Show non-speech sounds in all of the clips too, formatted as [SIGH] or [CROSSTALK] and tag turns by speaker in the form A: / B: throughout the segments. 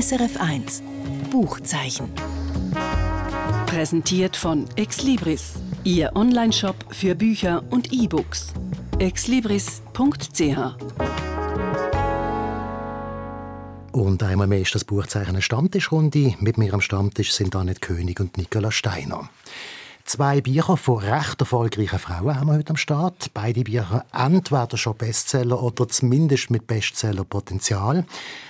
A: SRF 1 Buchzeichen.
B: Präsentiert von Exlibris, Ihr Onlineshop für Bücher und E-Books. exlibris.ch
C: Und einmal mehr ist das Buchzeichen eine Stammtischrunde. Mit mir am Stammtisch sind Annette König und Nicola Steiner. Zwei Bücher von recht erfolgreichen Frauen haben wir heute am Start. Beide Bücher entweder schon Bestseller oder zumindest mit Bestsellerpotenzial.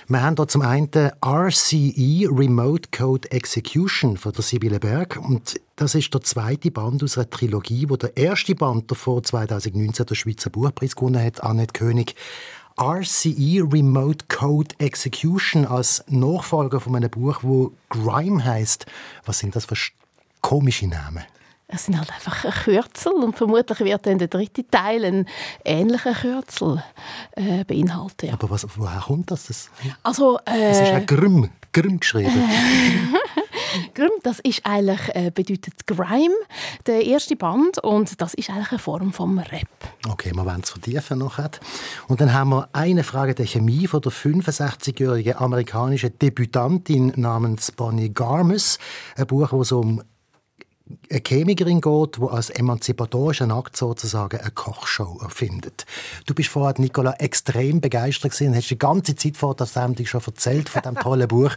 C: Wir haben hier zum einen RCE Remote Code Execution von der Sibylle Berg und das ist der zweite Band aus einer Trilogie, wo der erste Band davor 2019 der Schweizer Buchpreis gewonnen hat, Annette König. RCE Remote Code Execution als Nachfolger von einem Buch, wo Grime heißt. Was sind das für komische Namen?
D: Es sind halt einfach ein Kürzel und vermutlich wird dann der dritte Teil ein ähnlicher Kürzel äh, beinhalten.
C: Ja. Aber was, woher kommt das? das
D: also, äh,
C: es ist ein Grimm, Grimm geschrieben. [LAUGHS]
D: Grimm, das ist eigentlich, äh, bedeutet Grime, der erste Band, und das ist eigentlich eine Form vom Rap.
C: Okay, wir wollen es vertiefen noch. Und dann haben wir eine Frage der Chemie von der 65-jährigen amerikanischen Debütantin namens Bonnie Garmus. Ein Buch, das um eine Chemikerin geht, die als emanzipatorischen Akt sozusagen eine Kochshow erfindet. Du bist vorher, Nicola, extrem begeistert gewesen, hast die ganze Zeit vor der Sendung schon erzählt von diesem tollen [LAUGHS] Buch.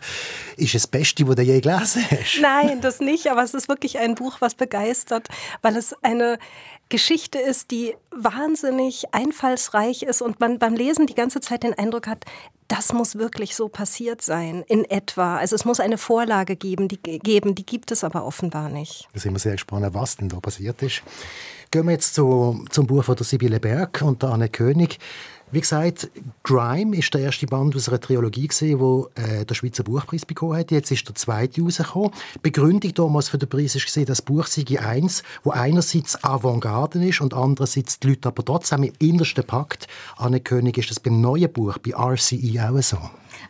C: Ist es das Beste, was du je gelesen hast?
E: Nein, das nicht, aber es ist wirklich ein Buch, was begeistert, weil es eine Geschichte ist, die wahnsinnig einfallsreich ist und man beim Lesen die ganze Zeit den Eindruck hat, das muss wirklich so passiert sein, in etwa. Also es muss eine Vorlage geben, die, geben, die gibt es aber offenbar nicht.
C: Da sind wir sehr gespannt, was denn da passiert ist. Gehen wir jetzt zu, zum Buch von der Sibylle Berg und der Anne König. Wie gesagt, Grime ist der erste Band aus einer Trilogie, gewesen, wo äh, der Schweizer Buchpreis bekommen hat. Jetzt ist der zweite rausgekommen. Begründung damals für den Preis ist gesehen, das Buch sei eins, wo einerseits Avantgarde ist und andererseits die Leute aber trotzdem im Innersten. Anne König ist das beim neuen Buch bei RCE auch so.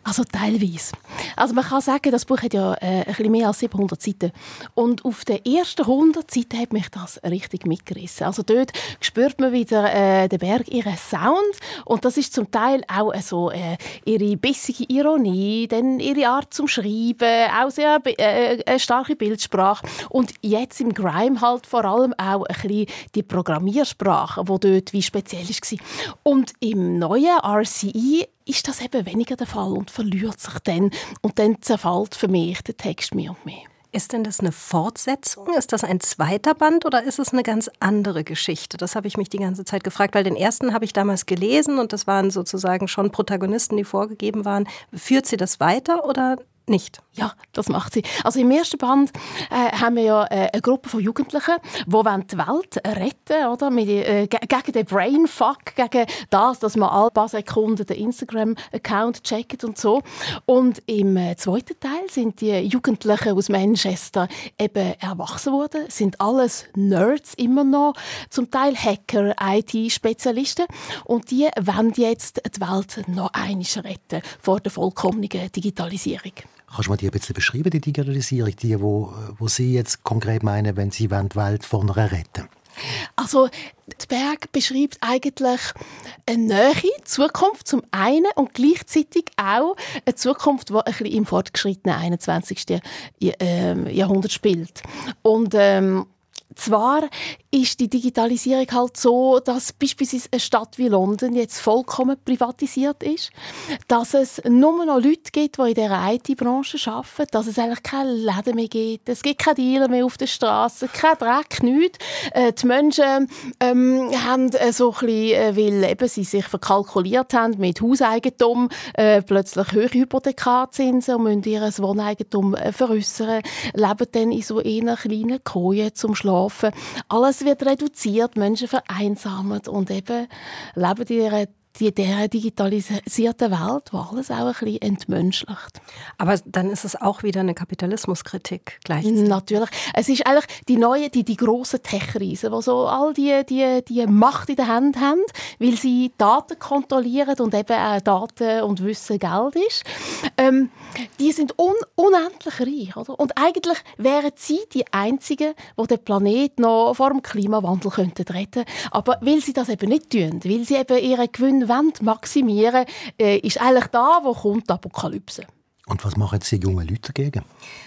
D: Also teilweise. Also man kann sagen, das Buch hat ja äh, ein bisschen mehr als 700 Seiten. Und auf den ersten 100 Seiten hat mich das richtig mitgerissen. Also dort spürt man wieder äh, den Berg, ihren Sound. Und das ist zum Teil auch äh, so äh, ihre bissige Ironie, dann ihre Art zum Schreiben, auch sehr äh, eine starke Bildsprache. Und jetzt im Grime halt vor allem auch ein bisschen die Programmiersprache, die dort wie speziell war. Und im neuen RCE ist das eben weniger der Fall und verliert sich dann. Und dann zerfällt für mich der Text mehr und mehr.
E: Ist denn das eine Fortsetzung? Ist das ein zweiter Band oder ist es eine ganz andere Geschichte? Das habe ich mich die ganze Zeit gefragt, weil den ersten habe ich damals gelesen und das waren sozusagen schon Protagonisten, die vorgegeben waren. Führt sie das weiter oder nicht.
D: Ja, das macht sie. Also im ersten Band äh, haben wir ja äh, eine Gruppe von Jugendlichen, die wollen die Welt retten oder? Mit, äh, gegen den Brainfuck, gegen das, dass man alle paar Sekunden den Instagram-Account checkt und so. Und im äh, zweiten Teil sind die Jugendlichen aus Manchester eben erwachsen worden, sind alles Nerds immer noch, zum Teil Hacker, IT-Spezialisten und die wollen jetzt die Welt noch einmal retten vor der vollkommenen Digitalisierung.
C: Kannst du mal die ein bisschen beschreiben, die Digitalisierung, die, wo, wo Sie jetzt konkret meinen, wenn Sie die Welt von einer retten
D: also, die Berg beschreibt eigentlich eine nähe Zukunft zum einen und gleichzeitig auch eine Zukunft, die ein bisschen im fortgeschrittenen 21. Ähm, Jahrhundert spielt. Und ähm, zwar ist die Digitalisierung halt so, dass beispielsweise eine Stadt wie London jetzt vollkommen privatisiert ist, dass es nur noch Leute gibt, die in der IT-Branche arbeiten, dass es eigentlich keine Läden mehr gibt, es gibt keine Dealer mehr auf der Straße, kein Dreck, nichts. Äh, die Menschen ähm, haben äh, so ein bisschen, äh, weil eben sie sich verkalkuliert haben mit Hauseigentum, äh, plötzlich höhere Hypothekarzinsen und müssen ihr Wohneigentum veräußern, leben dann in so eher kleinen Koje zum Schlafen. Alles wird reduziert, Menschen vereinsamt und eben leben in einer die, der digitalisierten Welt, wo alles auch ein bisschen entmenschlicht.
E: Aber dann ist es auch wieder eine Kapitalismuskritik gleichzeitig.
D: Natürlich. Es ist eigentlich die neue, die, die grossen Tech-Riesen, die so all die, die, die Macht in der Hand haben, weil sie Daten kontrollieren und eben auch Daten und Wissen Geld ist. Ähm, die sind un unendlich reich. Oder? Und eigentlich wären sie die Einzigen, die den Planeten noch vor dem Klimawandel retten könnten. Aber weil sie das eben nicht tun, weil sie eben ihren Gewinn wollen maximieren äh, ist eigentlich da, wo kommt die Apokalypse.
C: Und was machen jetzt die jungen Leute dagegen?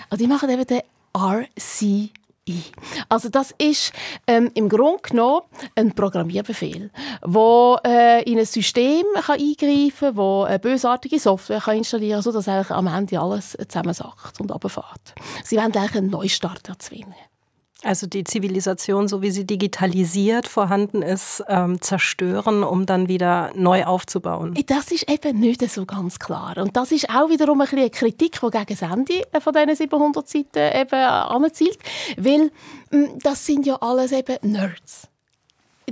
D: Also die machen eben den RC also das ist ähm, im Grunde genommen ein Programmierbefehl, wo äh, in ein System kann eingreifen kann, wo eine bösartige Software kann installieren kann, sodass eigentlich am Ende alles zusammensackt und runterfährt. Sie wollen eigentlich einen Neustart erzwingen.
E: Also die Zivilisation, so wie sie digitalisiert vorhanden ist, ähm, zerstören, um dann wieder neu aufzubauen.
D: Das ist eben nicht so ganz klar. Und das ist auch wiederum ein eine Kritik, die gegen das Ende von diesen 700 Seiten eben anzielt. Weil hm, das sind ja alles eben Nerds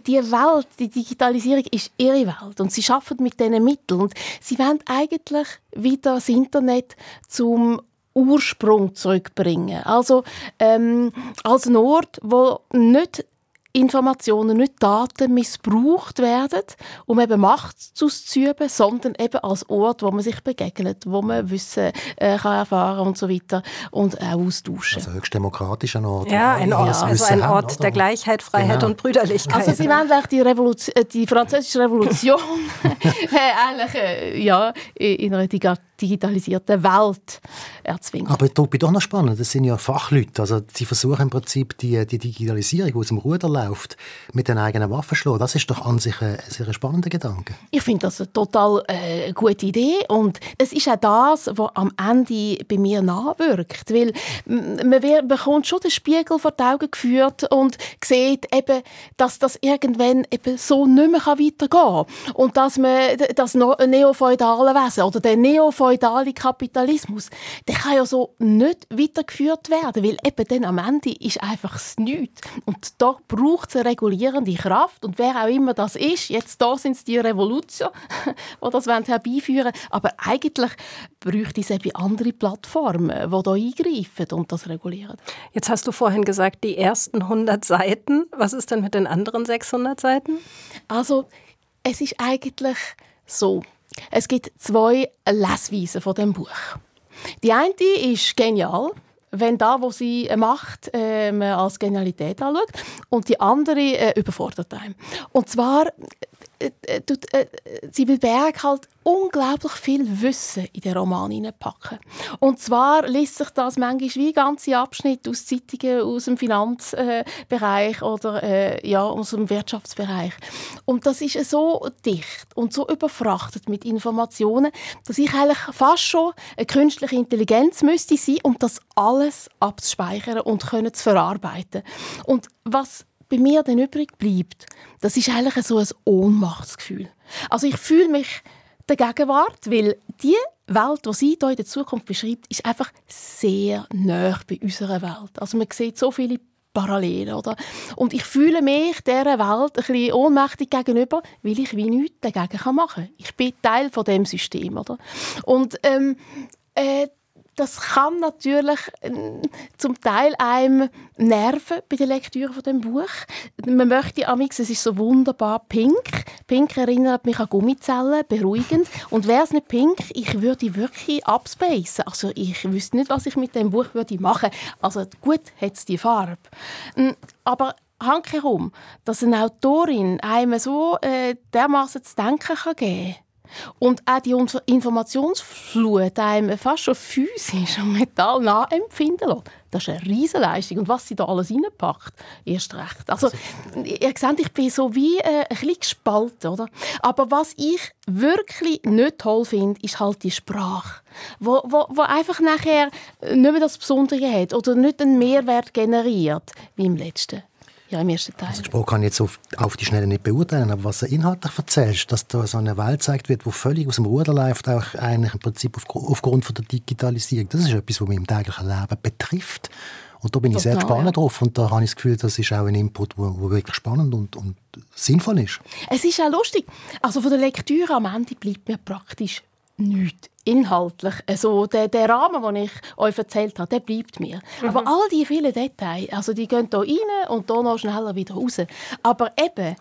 D: die Welt, die Digitalisierung ist ihre Welt und sie schaffen mit diesen Mitteln und sie wollen eigentlich wieder das Internet zum Ursprung zurückbringen. Also ähm, als Ort, wo nicht Informationen, nicht Daten missbraucht werden, um eben Macht auszuüben, sondern eben als Ort, wo man sich begegnet, wo man Wissen äh, kann erfahren und so weiter und auch austauschen.
C: Also höchst demokratischer Ort.
E: Ja, ein Ort, ja. also ein Ort haben, der Gleichheit, Freiheit genau. und Brüderlichkeit.
D: Also sie wollen die, Revolution, äh, die französische Revolution [LAUGHS] äh, eigentlich äh, ja, in einer digitalisierten Welt erzwingen.
C: Aber Tobi, doch noch spannend, das sind ja Fachleute, also sie versuchen im Prinzip die, die Digitalisierung aus dem Ruder läuft, mit den eigenen Waffen schlagen. Das ist doch an sich ein sehr spannender Gedanke.
D: Ich finde das eine total äh, gute Idee und es ist auch das, was am Ende bei mir nachwirkt, weil man bekommt schon den Spiegel vor die Augen geführt und sieht eben, dass das irgendwann eben so nicht mehr weitergehen kann und dass man das neofeudale Wesen oder der neofeudale Kapitalismus, der kann ja so nicht weitergeführt werden, weil eben dann am Ende ist einfach Nichts. Und da braucht es eine regulierende Kraft und wer auch immer das ist, jetzt da sind es die Revolution, die [LAUGHS] das herbeiführen aber eigentlich bräuchte es eben andere Plattformen, die da eingreifen und das regulieren.
E: Jetzt hast du vorhin gesagt, die ersten 100 Seiten. Was ist denn mit den anderen 600 Seiten?
D: Also, es ist eigentlich so, es gibt zwei Lesweisen von dem Buch. Die eine ist genial, wenn da, was sie macht, äh, als Genialität anschaut und die andere äh, überfordert einem. Und zwar äh, äh, tut äh, Sibyl Berg halt unglaublich viel Wissen in den Roman hineinpacken. Und zwar liest sich das manchmal wie ganze Abschnitte aus Zeitungen aus dem Finanzbereich oder äh, ja, aus dem Wirtschaftsbereich. Und das ist so dicht und so überfrachtet mit Informationen, dass ich eigentlich fast schon eine künstliche Intelligenz müsste sein, um das alles abzuspeichern und können zu verarbeiten. Und was bei mir dann übrig bleibt, das ist eigentlich so ein Ohnmachtsgefühl. Also ich fühle mich der Gegenwart, weil die Welt, die sie hier in der Zukunft beschreibt, ist einfach sehr nah bei unserer Welt. Also man sieht so viele Parallelen, oder? Und ich fühle mich dieser Welt ein bisschen ohnmächtig gegenüber, weil ich wie nichts dagegen machen kann. Ich bin Teil von dem System, oder? Und ähm, äh, das kann natürlich äh, zum Teil einem nerven bei der Lektüre von dem Buch. Man möchte amix, es ist so wunderbar pink. Pink erinnert mich an Gummizellen, beruhigend. Und wäre es nicht pink, ich würde wirklich abspacen. Also ich wüsste nicht, was ich mit dem Buch würde machen. Also gut, hat es die Farbe. Hm, aber herum, dass eine Autorin einem so äh, dermaßen zu denken kann geben kann, und auch die Informationsflut einem fast schon physisch und mental nachempfinden lässt. Das ist eine Riesenleistung. Und was sie da alles reinpackt, erst recht. Also, ihr seht, ich bin so wie äh, ein bisschen gespalten. Oder? Aber was ich wirklich nicht toll finde, ist halt die Sprache. Wo, wo, wo einfach nachher nicht mehr das Besondere hat oder nicht einen Mehrwert generiert, wie im letzten ja, im ersten Teil.
C: Das Gespräch kann ich jetzt auf, auf die Schnelle nicht beurteilen, aber was du inhaltlich erzählst, dass da so eine Welt gezeigt wird, die völlig aus dem Ruder läuft, auch eigentlich im Prinzip auf, aufgrund von der Digitalisierung, das ist etwas, was mich im täglichen Leben betrifft. Und da bin ich Total, sehr gespannt ja. drauf und da habe ich das Gefühl, das ist auch ein Input, der wirklich spannend und, und sinnvoll ist.
D: Es ist auch lustig. Also von der Lektüre am Ende bleibt mir praktisch nichts inhaltlich. Also der, der Rahmen, den ich euch erzählt habe, der bleibt mir. Mhm. Aber all die vielen Details, also die gehen hier rein und hier noch schneller wieder raus. Aber eben,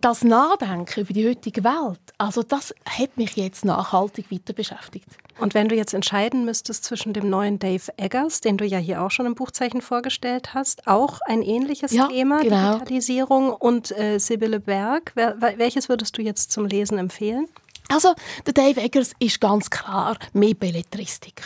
D: das Nachdenken über die heutige Welt, also das hat mich jetzt nachhaltig weiter beschäftigt.
E: Und wenn du jetzt entscheiden müsstest zwischen dem neuen Dave Eggers, den du ja hier auch schon im Buchzeichen vorgestellt hast, auch ein ähnliches ja, Thema, genau. Digitalisierung, und äh, Sibylle Berg, welches würdest du jetzt zum Lesen empfehlen?
D: Also, der Dave Eggers ist ganz klar mehr Belletristik.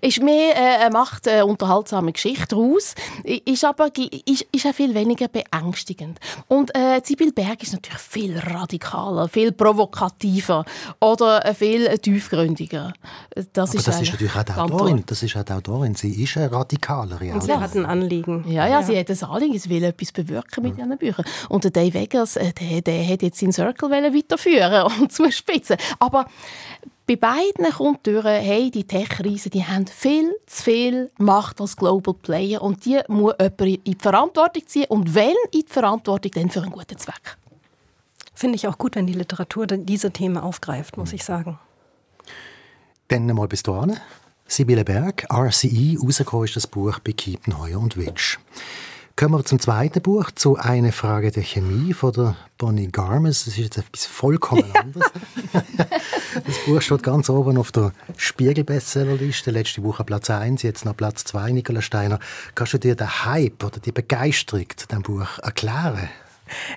D: Ist mehr, äh, er macht eine unterhaltsame Geschichte daraus, ist aber ist, ist auch viel weniger beängstigend. Und äh, Sibyl Berg ist natürlich viel radikaler, viel provokativer oder äh, viel tiefgründiger.
C: Das aber ist das ist natürlich auch die Autorin. Das ist auch die Autorin. Sie ist eine radikalere
E: Und sie hat ein Anliegen.
D: Ja, ja, ja, sie hat ein Anliegen. Sie will etwas bewirken mit ja. ihren Büchern. Und der Dave Eggers, äh, der, der hat jetzt seinen Circle weiterführen [LAUGHS] und zuspitzen. Aber bei beiden kommt durch, hey, die Tech-Riesen, die haben viel zu viel Macht als Global Player und die muss jemand in die Verantwortung ziehen und wenn in die Verantwortung, dann für einen guten Zweck.
E: Finde ich auch gut, wenn die Literatur diese Themen aufgreift, muss ich sagen.
C: Dann mal bis dahin. Sibylle Berg, RCE, rausgekommen ist das Buch bei Kiepenheuer und Witsch. Kommen wir zum zweiten Buch, zu «Eine Frage der Chemie» von der Bonnie Garmes. Das ist jetzt etwas vollkommen anderes. [LAUGHS] das Buch steht ganz oben auf der Spiegel-Bestsellerliste. Letzte Woche Platz 1, jetzt noch Platz 2, Nicola Steiner. Kannst du dir den Hype oder die Begeisterung zu diesem Buch erklären?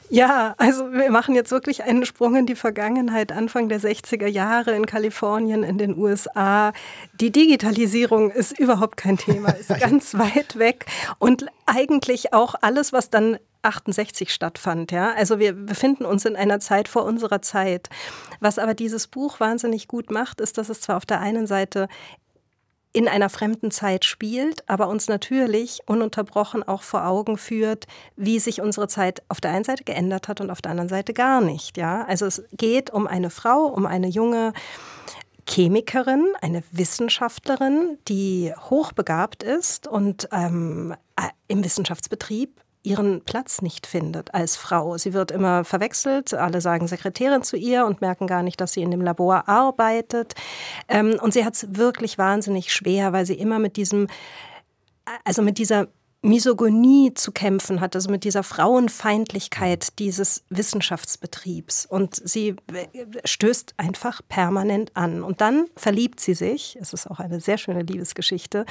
E: Ja, also wir machen jetzt wirklich einen Sprung in die Vergangenheit, Anfang der 60er Jahre in Kalifornien, in den USA. Die Digitalisierung ist überhaupt kein Thema, [LAUGHS] ist ganz weit weg und eigentlich auch alles, was dann 68 stattfand. Ja? Also wir befinden uns in einer Zeit vor unserer Zeit. Was aber dieses Buch wahnsinnig gut macht, ist, dass es zwar auf der einen Seite in einer fremden Zeit spielt, aber uns natürlich ununterbrochen auch vor Augen führt, wie sich unsere Zeit auf der einen Seite geändert hat und auf der anderen Seite gar nicht. Ja? Also es geht um eine Frau, um eine junge Chemikerin, eine Wissenschaftlerin, die hochbegabt ist und ähm, äh, im Wissenschaftsbetrieb ihren Platz nicht findet als Frau. Sie wird immer verwechselt, alle sagen Sekretärin zu ihr und merken gar nicht, dass sie in dem Labor arbeitet. Ähm, und sie hat es wirklich wahnsinnig schwer, weil sie immer mit diesem, also mit dieser Misogonie zu kämpfen hat, also mit dieser Frauenfeindlichkeit dieses Wissenschaftsbetriebs. Und sie äh, stößt einfach permanent an. Und dann verliebt sie sich, es ist auch eine sehr schöne Liebesgeschichte,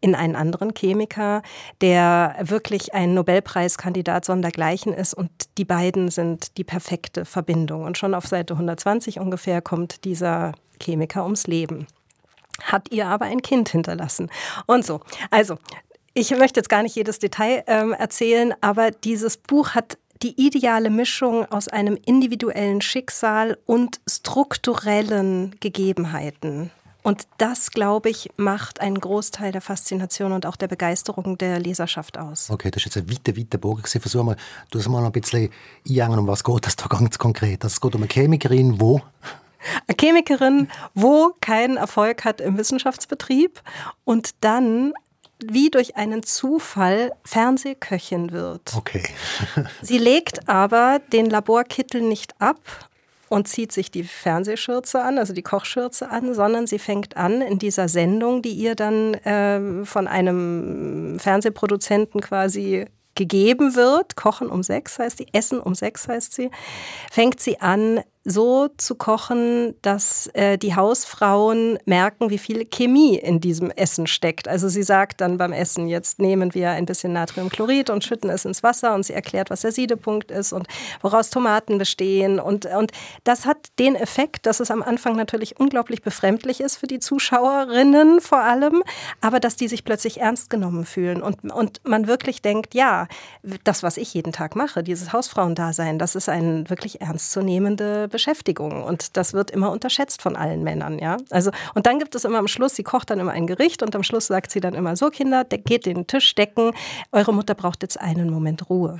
E: in einen anderen Chemiker, der wirklich ein Nobelpreiskandidat sondergleichen ist. Und die beiden sind die perfekte Verbindung. Und schon auf Seite 120 ungefähr kommt dieser Chemiker ums Leben hat ihr aber ein Kind hinterlassen. Und so. Also, ich möchte jetzt gar nicht jedes Detail ähm, erzählen, aber dieses Buch hat die ideale Mischung aus einem individuellen Schicksal und strukturellen Gegebenheiten. Und das, glaube ich, macht einen Großteil der Faszination und auch der Begeisterung der Leserschaft aus.
C: Okay, das ist jetzt ein weiter, weiter Bogen. Versuch mal, du hast mal ein bisschen einhängen, um was geht das da ganz konkret. Es geht um eine Chemikerin, wo?
E: Eine Chemikerin, wo keinen Erfolg hat im Wissenschaftsbetrieb und dann wie durch einen Zufall Fernsehköchin wird.
C: Okay. [LAUGHS]
E: Sie legt aber den Laborkittel nicht ab und zieht sich die Fernsehschürze an, also die Kochschürze an, sondern sie fängt an in dieser Sendung, die ihr dann äh, von einem Fernsehproduzenten quasi gegeben wird, Kochen um sechs heißt sie, Essen um sechs heißt sie, fängt sie an, so zu kochen, dass äh, die Hausfrauen merken, wie viel Chemie in diesem Essen steckt. Also sie sagt dann beim Essen, jetzt nehmen wir ein bisschen Natriumchlorid und schütten es ins Wasser und sie erklärt, was der Siedepunkt ist und woraus Tomaten bestehen. Und, und das hat den Effekt, dass es am Anfang natürlich unglaublich befremdlich ist für die Zuschauerinnen vor allem, aber dass die sich plötzlich ernst genommen fühlen und, und man wirklich denkt, ja, das, was ich jeden Tag mache, dieses Hausfrauendasein, das ist eine wirklich ernstzunehmende Beschäftigung. Und das wird immer unterschätzt von allen Männern. Ja? Also, und dann gibt es immer am Schluss, sie kocht dann immer ein Gericht und am Schluss sagt sie dann immer so, Kinder, geht den Tisch decken, eure Mutter braucht jetzt einen Moment Ruhe.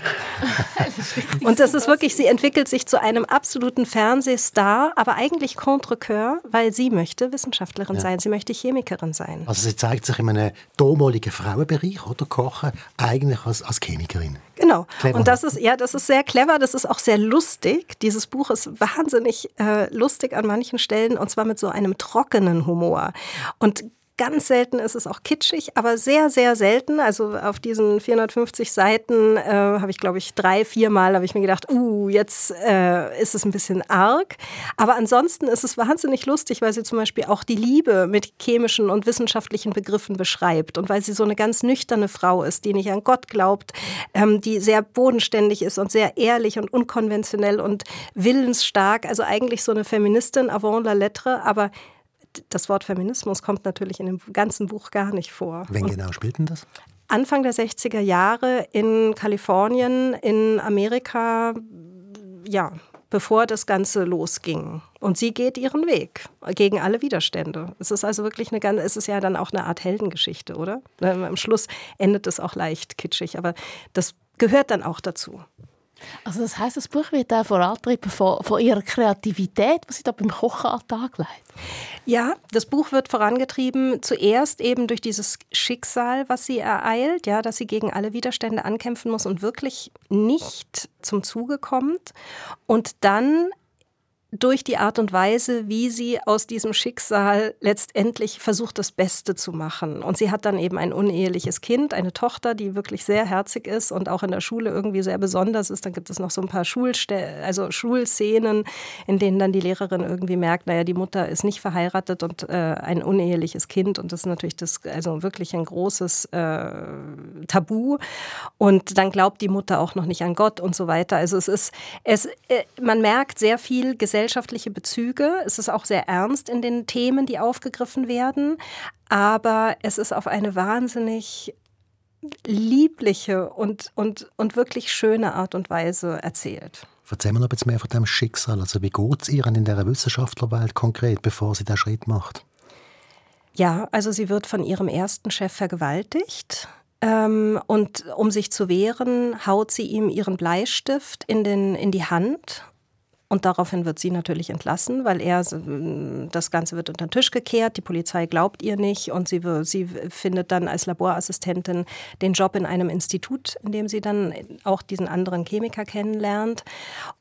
E: [LAUGHS] und das ist wirklich, sie entwickelt sich zu einem absoluten Fernsehstar, aber eigentlich contre coeur, weil sie möchte Wissenschaftlerin ja. sein, sie möchte Chemikerin sein.
C: Also sie zeigt sich in einem damaligen Frauenbereich, oder Kochen, eigentlich als, als Chemikerin.
E: Genau. Clever. Und das ist, ja, das ist sehr clever, das ist auch sehr lustig. Dieses Buch ist wahnsinnig äh, lustig an manchen Stellen und zwar mit so einem trockenen Humor. Und Ganz selten ist es auch kitschig, aber sehr, sehr selten. Also auf diesen 450 Seiten äh, habe ich, glaube ich, drei, vier Mal habe ich mir gedacht, uh, jetzt äh, ist es ein bisschen arg. Aber ansonsten ist es wahnsinnig lustig, weil sie zum Beispiel auch die Liebe mit chemischen und wissenschaftlichen Begriffen beschreibt und weil sie so eine ganz nüchterne Frau ist, die nicht an Gott glaubt, ähm, die sehr bodenständig ist und sehr ehrlich und unkonventionell und willensstark. Also eigentlich so eine Feministin avant la lettre, aber das Wort Feminismus kommt natürlich in dem ganzen Buch gar nicht vor.
C: Wen genau spielt denn das?
E: Anfang der 60er Jahre in Kalifornien, in Amerika, ja, bevor das Ganze losging. Und sie geht ihren Weg gegen alle Widerstände. Es ist also wirklich eine ganz, es ist ja dann auch eine Art Heldengeschichte, oder? Am Schluss endet es auch leicht kitschig, aber das gehört dann auch dazu.
D: Also das heißt, das Buch wird auch vorantrieben von, von ihrer Kreativität, was sie da beim Kochen an Tag legt.
E: Ja, das Buch wird vorangetrieben zuerst eben durch dieses Schicksal, was sie ereilt, ja, dass sie gegen alle Widerstände ankämpfen muss und wirklich nicht zum Zuge kommt. Und dann durch die Art und Weise, wie sie aus diesem Schicksal letztendlich versucht, das Beste zu machen. Und sie hat dann eben ein uneheliches Kind, eine Tochter, die wirklich sehr herzig ist und auch in der Schule irgendwie sehr besonders ist. Dann gibt es noch so ein paar Schulste also Schulszenen, in denen dann die Lehrerin irgendwie merkt, naja, die Mutter ist nicht verheiratet und äh, ein uneheliches Kind. Und das ist natürlich das, also wirklich ein großes äh, Tabu. Und dann glaubt die Mutter auch noch nicht an Gott und so weiter. Also es ist, es, äh, man merkt sehr viel Gesellschaft gesellschaftliche Bezüge. Es ist auch sehr ernst in den Themen, die aufgegriffen werden. Aber es ist auf eine wahnsinnig liebliche und, und, und wirklich schöne Art und Weise erzählt.
C: Erzähl mir noch ein bisschen mehr von dem Schicksal. Also wie geht es ihr in der Wissenschaftlerwelt konkret, bevor sie den Schritt macht?
E: Ja, also sie wird von ihrem ersten Chef vergewaltigt. Ähm, und um sich zu wehren, haut sie ihm ihren Bleistift in, den, in die Hand und daraufhin wird sie natürlich entlassen, weil er das Ganze wird unter den Tisch gekehrt. Die Polizei glaubt ihr nicht und sie, sie findet dann als Laborassistentin den Job in einem Institut, in dem sie dann auch diesen anderen Chemiker kennenlernt.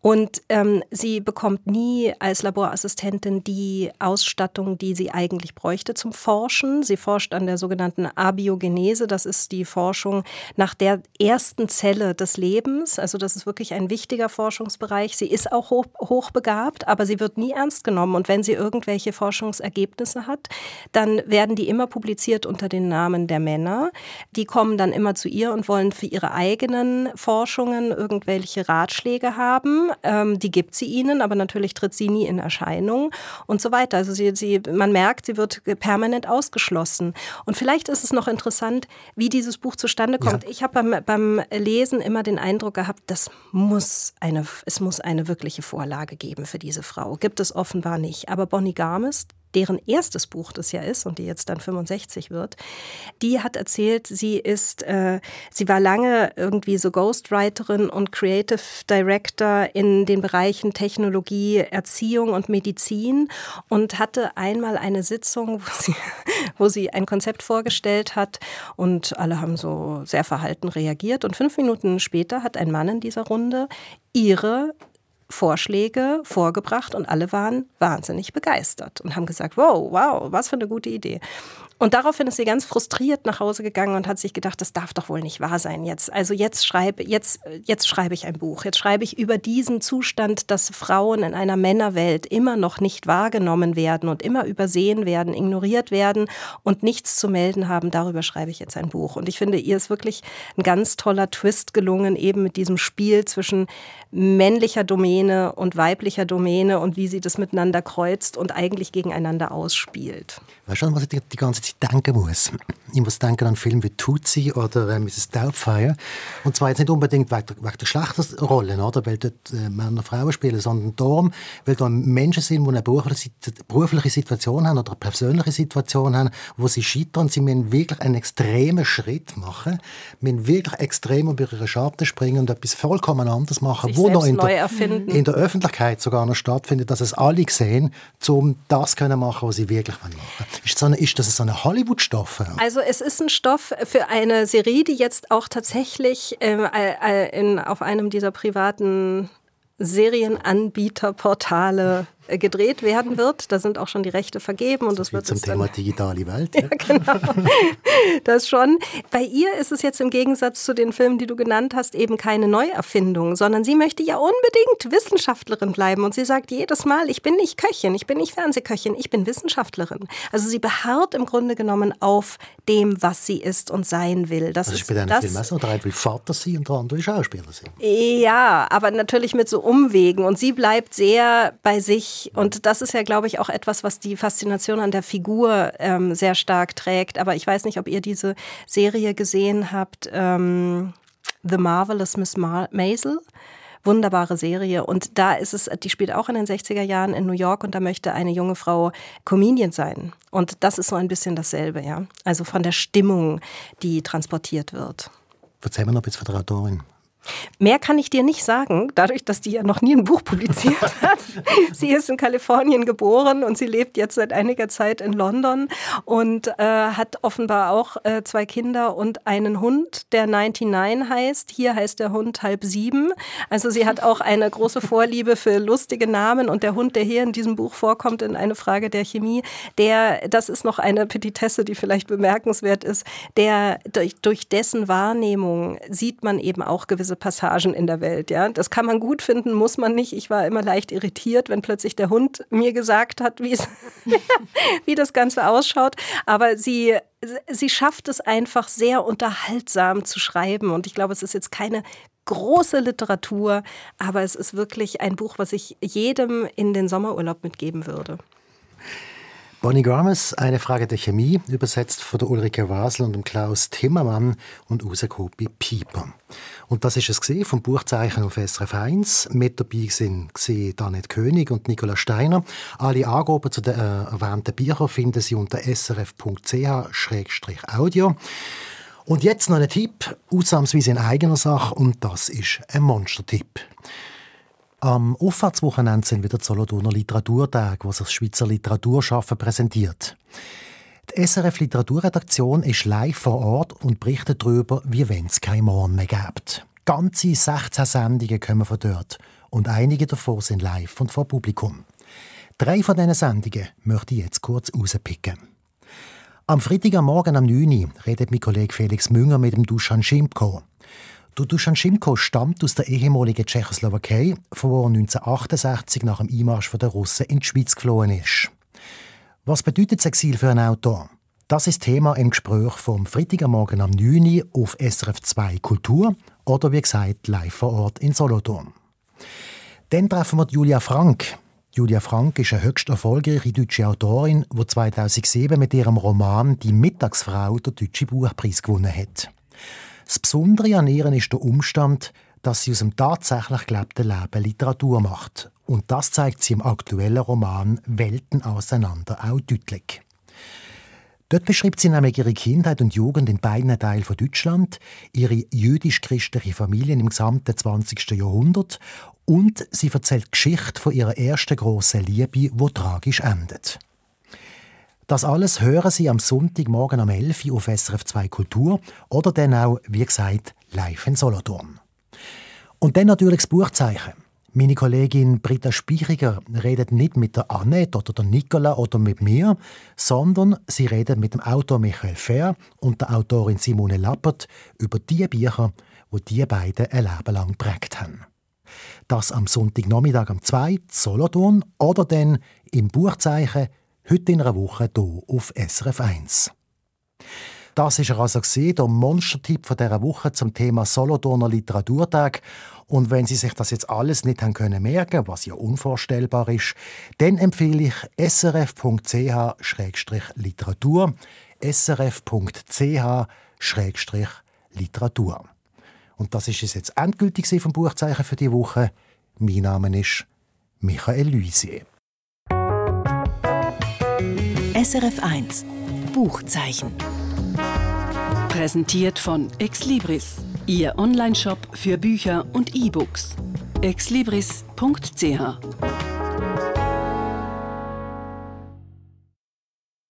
E: Und ähm, sie bekommt nie als Laborassistentin die Ausstattung, die sie eigentlich bräuchte zum Forschen. Sie forscht an der sogenannten Abiogenese. Das ist die Forschung nach der ersten Zelle des Lebens. Also das ist wirklich ein wichtiger Forschungsbereich. Sie ist auch hoch hochbegabt, aber sie wird nie ernst genommen. Und wenn sie irgendwelche Forschungsergebnisse hat, dann werden die immer publiziert unter den Namen der Männer. Die kommen dann immer zu ihr und wollen für ihre eigenen Forschungen irgendwelche Ratschläge haben. Ähm, die gibt sie ihnen, aber natürlich tritt sie nie in Erscheinung und so weiter. Also sie, sie, man merkt, sie wird permanent ausgeschlossen. Und vielleicht ist es noch interessant, wie dieses Buch zustande kommt. Ja. Ich habe beim, beim Lesen immer den Eindruck gehabt, das muss eine, es muss eine wirkliche Vorlage Vorlage geben für diese Frau. Gibt es offenbar nicht. Aber Bonnie Garmes, deren erstes Buch das ja ist und die jetzt dann 65 wird, die hat erzählt, sie ist, äh, sie war lange irgendwie so Ghostwriterin und Creative Director in den Bereichen Technologie, Erziehung und Medizin und hatte einmal eine Sitzung, wo sie, [LAUGHS] wo sie ein Konzept vorgestellt hat und alle haben so sehr verhalten reagiert und fünf Minuten später hat ein Mann in dieser Runde ihre Vorschläge vorgebracht und alle waren wahnsinnig begeistert und haben gesagt, wow, wow, was für eine gute Idee. Und daraufhin ist sie ganz frustriert nach Hause gegangen und hat sich gedacht, das darf doch wohl nicht wahr sein jetzt. Also jetzt schreibe, jetzt, jetzt schreibe ich ein Buch. Jetzt schreibe ich über diesen Zustand, dass Frauen in einer Männerwelt immer noch nicht wahrgenommen werden und immer übersehen werden, ignoriert werden und nichts zu melden haben. Darüber schreibe ich jetzt ein Buch. Und ich finde, ihr ist wirklich ein ganz toller Twist gelungen, eben mit diesem Spiel zwischen männlicher Domäne und weiblicher Domäne und wie sie das miteinander kreuzt und eigentlich gegeneinander ausspielt.
C: Weißt du, was ich die, ganze Zeit denken muss? Ich muss denken an Filme wie Tutsi oder äh, Mrs. Doubtfire. Und zwar jetzt nicht unbedingt wegen der, wegen der Schlechterrollen, oder? weil dort äh, Männer und Frauen spielen, sondern darum, weil da Menschen sind, die eine berufliche, berufliche Situation haben oder eine persönliche Situation haben, wo sie scheitern. Sie müssen wirklich einen extremen Schritt machen, müssen wirklich extrem über ihre Schatten springen und etwas vollkommen anderes machen,
E: Sich wo noch in der,
C: in der, Öffentlichkeit sogar noch stattfindet, dass es alle sehen, um das können machen, was sie wirklich machen wollen. Ist, so eine, ist das so eine Hollywood-Stoff?
E: Also es ist ein Stoff für eine Serie, die jetzt auch tatsächlich ähm, äh, in, auf einem dieser privaten Serienanbieterportale äh, gedreht werden wird. Da sind auch schon die Rechte vergeben und
C: das
E: wird
C: zum Thema
E: dann,
C: digitale Welt. [LAUGHS]
E: Ja, genau. [LAUGHS] das schon. Bei ihr ist es jetzt im Gegensatz zu den Filmen, die du genannt hast, eben keine Neuerfindung, sondern sie möchte ja unbedingt Wissenschaftlerin bleiben und sie sagt jedes Mal, ich bin nicht Köchin, ich bin nicht Fernsehköchin, ich bin Wissenschaftlerin. Also sie beharrt im Grunde genommen auf dem, was sie ist und sein will. Das,
C: das
E: ist,
C: ist bei deinen Filmen auch so. Der eine will Vater sein und der andere Schauspieler sein.
E: Ja, aber natürlich mit so Umwegen und sie bleibt sehr bei sich und das ist ja, glaube ich, auch etwas, was die Faszination an der Figur ähm, sehr stark trägt. Aber ich weiß nicht, ob ihr diese Serie gesehen habt, ähm, The Marvelous Miss Mar Maisel wunderbare Serie. Und da ist es, die spielt auch in den 60er Jahren in New York und da möchte eine junge Frau Comedian sein. Und das ist so ein bisschen dasselbe, ja. Also von der Stimmung, die transportiert wird.
C: Erzähl mir noch ein bisschen von der Autorin.
E: Mehr kann ich dir nicht sagen, dadurch, dass die ja noch nie ein Buch publiziert [LAUGHS] hat. sie ist in Kalifornien geboren und sie lebt jetzt seit einiger Zeit in London und äh, hat offenbar auch äh, zwei Kinder und einen Hund, der 99 heißt. Hier heißt der Hund halb sieben. Also sie hat auch eine große Vorliebe für lustige Namen und der Hund, der hier in diesem Buch vorkommt, in eine Frage der Chemie, der, das ist noch eine Petitesse, die vielleicht bemerkenswert ist, der durch, durch dessen Wahrnehmung sieht man eben auch gewisse diese Passagen in der Welt. Ja? Das kann man gut finden, muss man nicht. Ich war immer leicht irritiert, wenn plötzlich der Hund mir gesagt hat, [LAUGHS] wie das Ganze ausschaut. Aber sie, sie schafft es einfach sehr unterhaltsam zu schreiben. Und ich glaube, es ist jetzt keine große Literatur, aber es ist wirklich ein Buch, was ich jedem in den Sommerurlaub mitgeben würde.
C: Bonnie Grammers, eine Frage der Chemie, übersetzt von der Ulrike Wasel und dem Klaus Timmermann und bei Pieper. Und das ist es gesehen vom Buchzeichen auf SRF 1. Mit dabei sind Danet König und Nicola Steiner. Alle Angaben zu den äh, erwähnten Büchern finden Sie unter srf.ch-audio. Und jetzt noch ein Tipp, ausnahmsweise in eigener Sache, und das ist ein Monstertipp. Am Auffahrtswochenende sind wieder die Solothurner Literaturtage, wo sich das Schweizer Literaturschaffen präsentiert. Die SRF Literaturredaktion ist live vor Ort und berichtet darüber, wie wenn es kein Morgen mehr gibt. Ganze 16 Sendungen kommen von dort und einige davon sind live und vor Publikum. Drei von diesen Sendungen möchte ich jetzt kurz rauspicken. Am Freitagmorgen am 9. Uhr redet mein Kollege Felix Münger mit dem Dusan Schimko. Der Dusan Schimko stammt aus der ehemaligen Tschechoslowakei, von wo er 1968 nach dem Einmarsch der Russen in die Schweiz geflohen ist. Was bedeutet das Exil für einen Autor? Das ist Thema im Gespräch vom Freitagmorgen am 9. Uhr auf SRF 2 Kultur oder wie gesagt live vor Ort in Solothurn. Dann treffen wir Julia Frank. Julia Frank ist eine höchst erfolgreiche deutsche Autorin, die 2007 mit ihrem Roman Die Mittagsfrau den Deutschen Buchpreis gewonnen hat. Das Besondere an ihr ist der Umstand, dass sie aus dem tatsächlich gelebten Leben Literatur macht. Und das zeigt sie im aktuellen Roman Welten auseinander auch deutlich. Dort beschreibt sie nämlich ihre Kindheit und Jugend in beiden Teilen von Deutschland, ihre jüdisch-christliche Familie im gesamten 20. Jahrhundert und sie erzählt die Geschichte von ihrer ersten grossen Liebe, wo tragisch endet. Das alles hören Sie am Sonntagmorgen um 11 Uhr auf SRF 2 Kultur oder dann auch, wie gesagt, live in Solothurn. Und dann natürlich das Buchzeichen. Meine Kollegin Britta Spichiger redet nicht mit der Annette oder der Nicola oder mit mir, sondern sie redet mit dem Autor Michael Fair und der Autorin Simone Lappert über die Bücher, wo die, die beiden ein Leben lang geprägt haben. Das am Sonntagnachmittag um 2 Solothurn oder dann im Buchzeichen heute in einer Woche hier auf SRF 1. Das ist also der Monstertipp von dieser Woche zum Thema Solothurner Literaturtag. Und wenn Sie sich das jetzt alles nicht haben können merken, was ja unvorstellbar ist, dann empfehle ich srf.ch-literatur srf.ch-literatur. Und das ist es jetzt endgültig vom Buchzeichen für die Woche. Mein Name ist Michael Luisier.
A: SRF 1 Buchzeichen.
B: Präsentiert von Exlibris, Ihr Onlineshop für Bücher und E-Books. exlibris.ch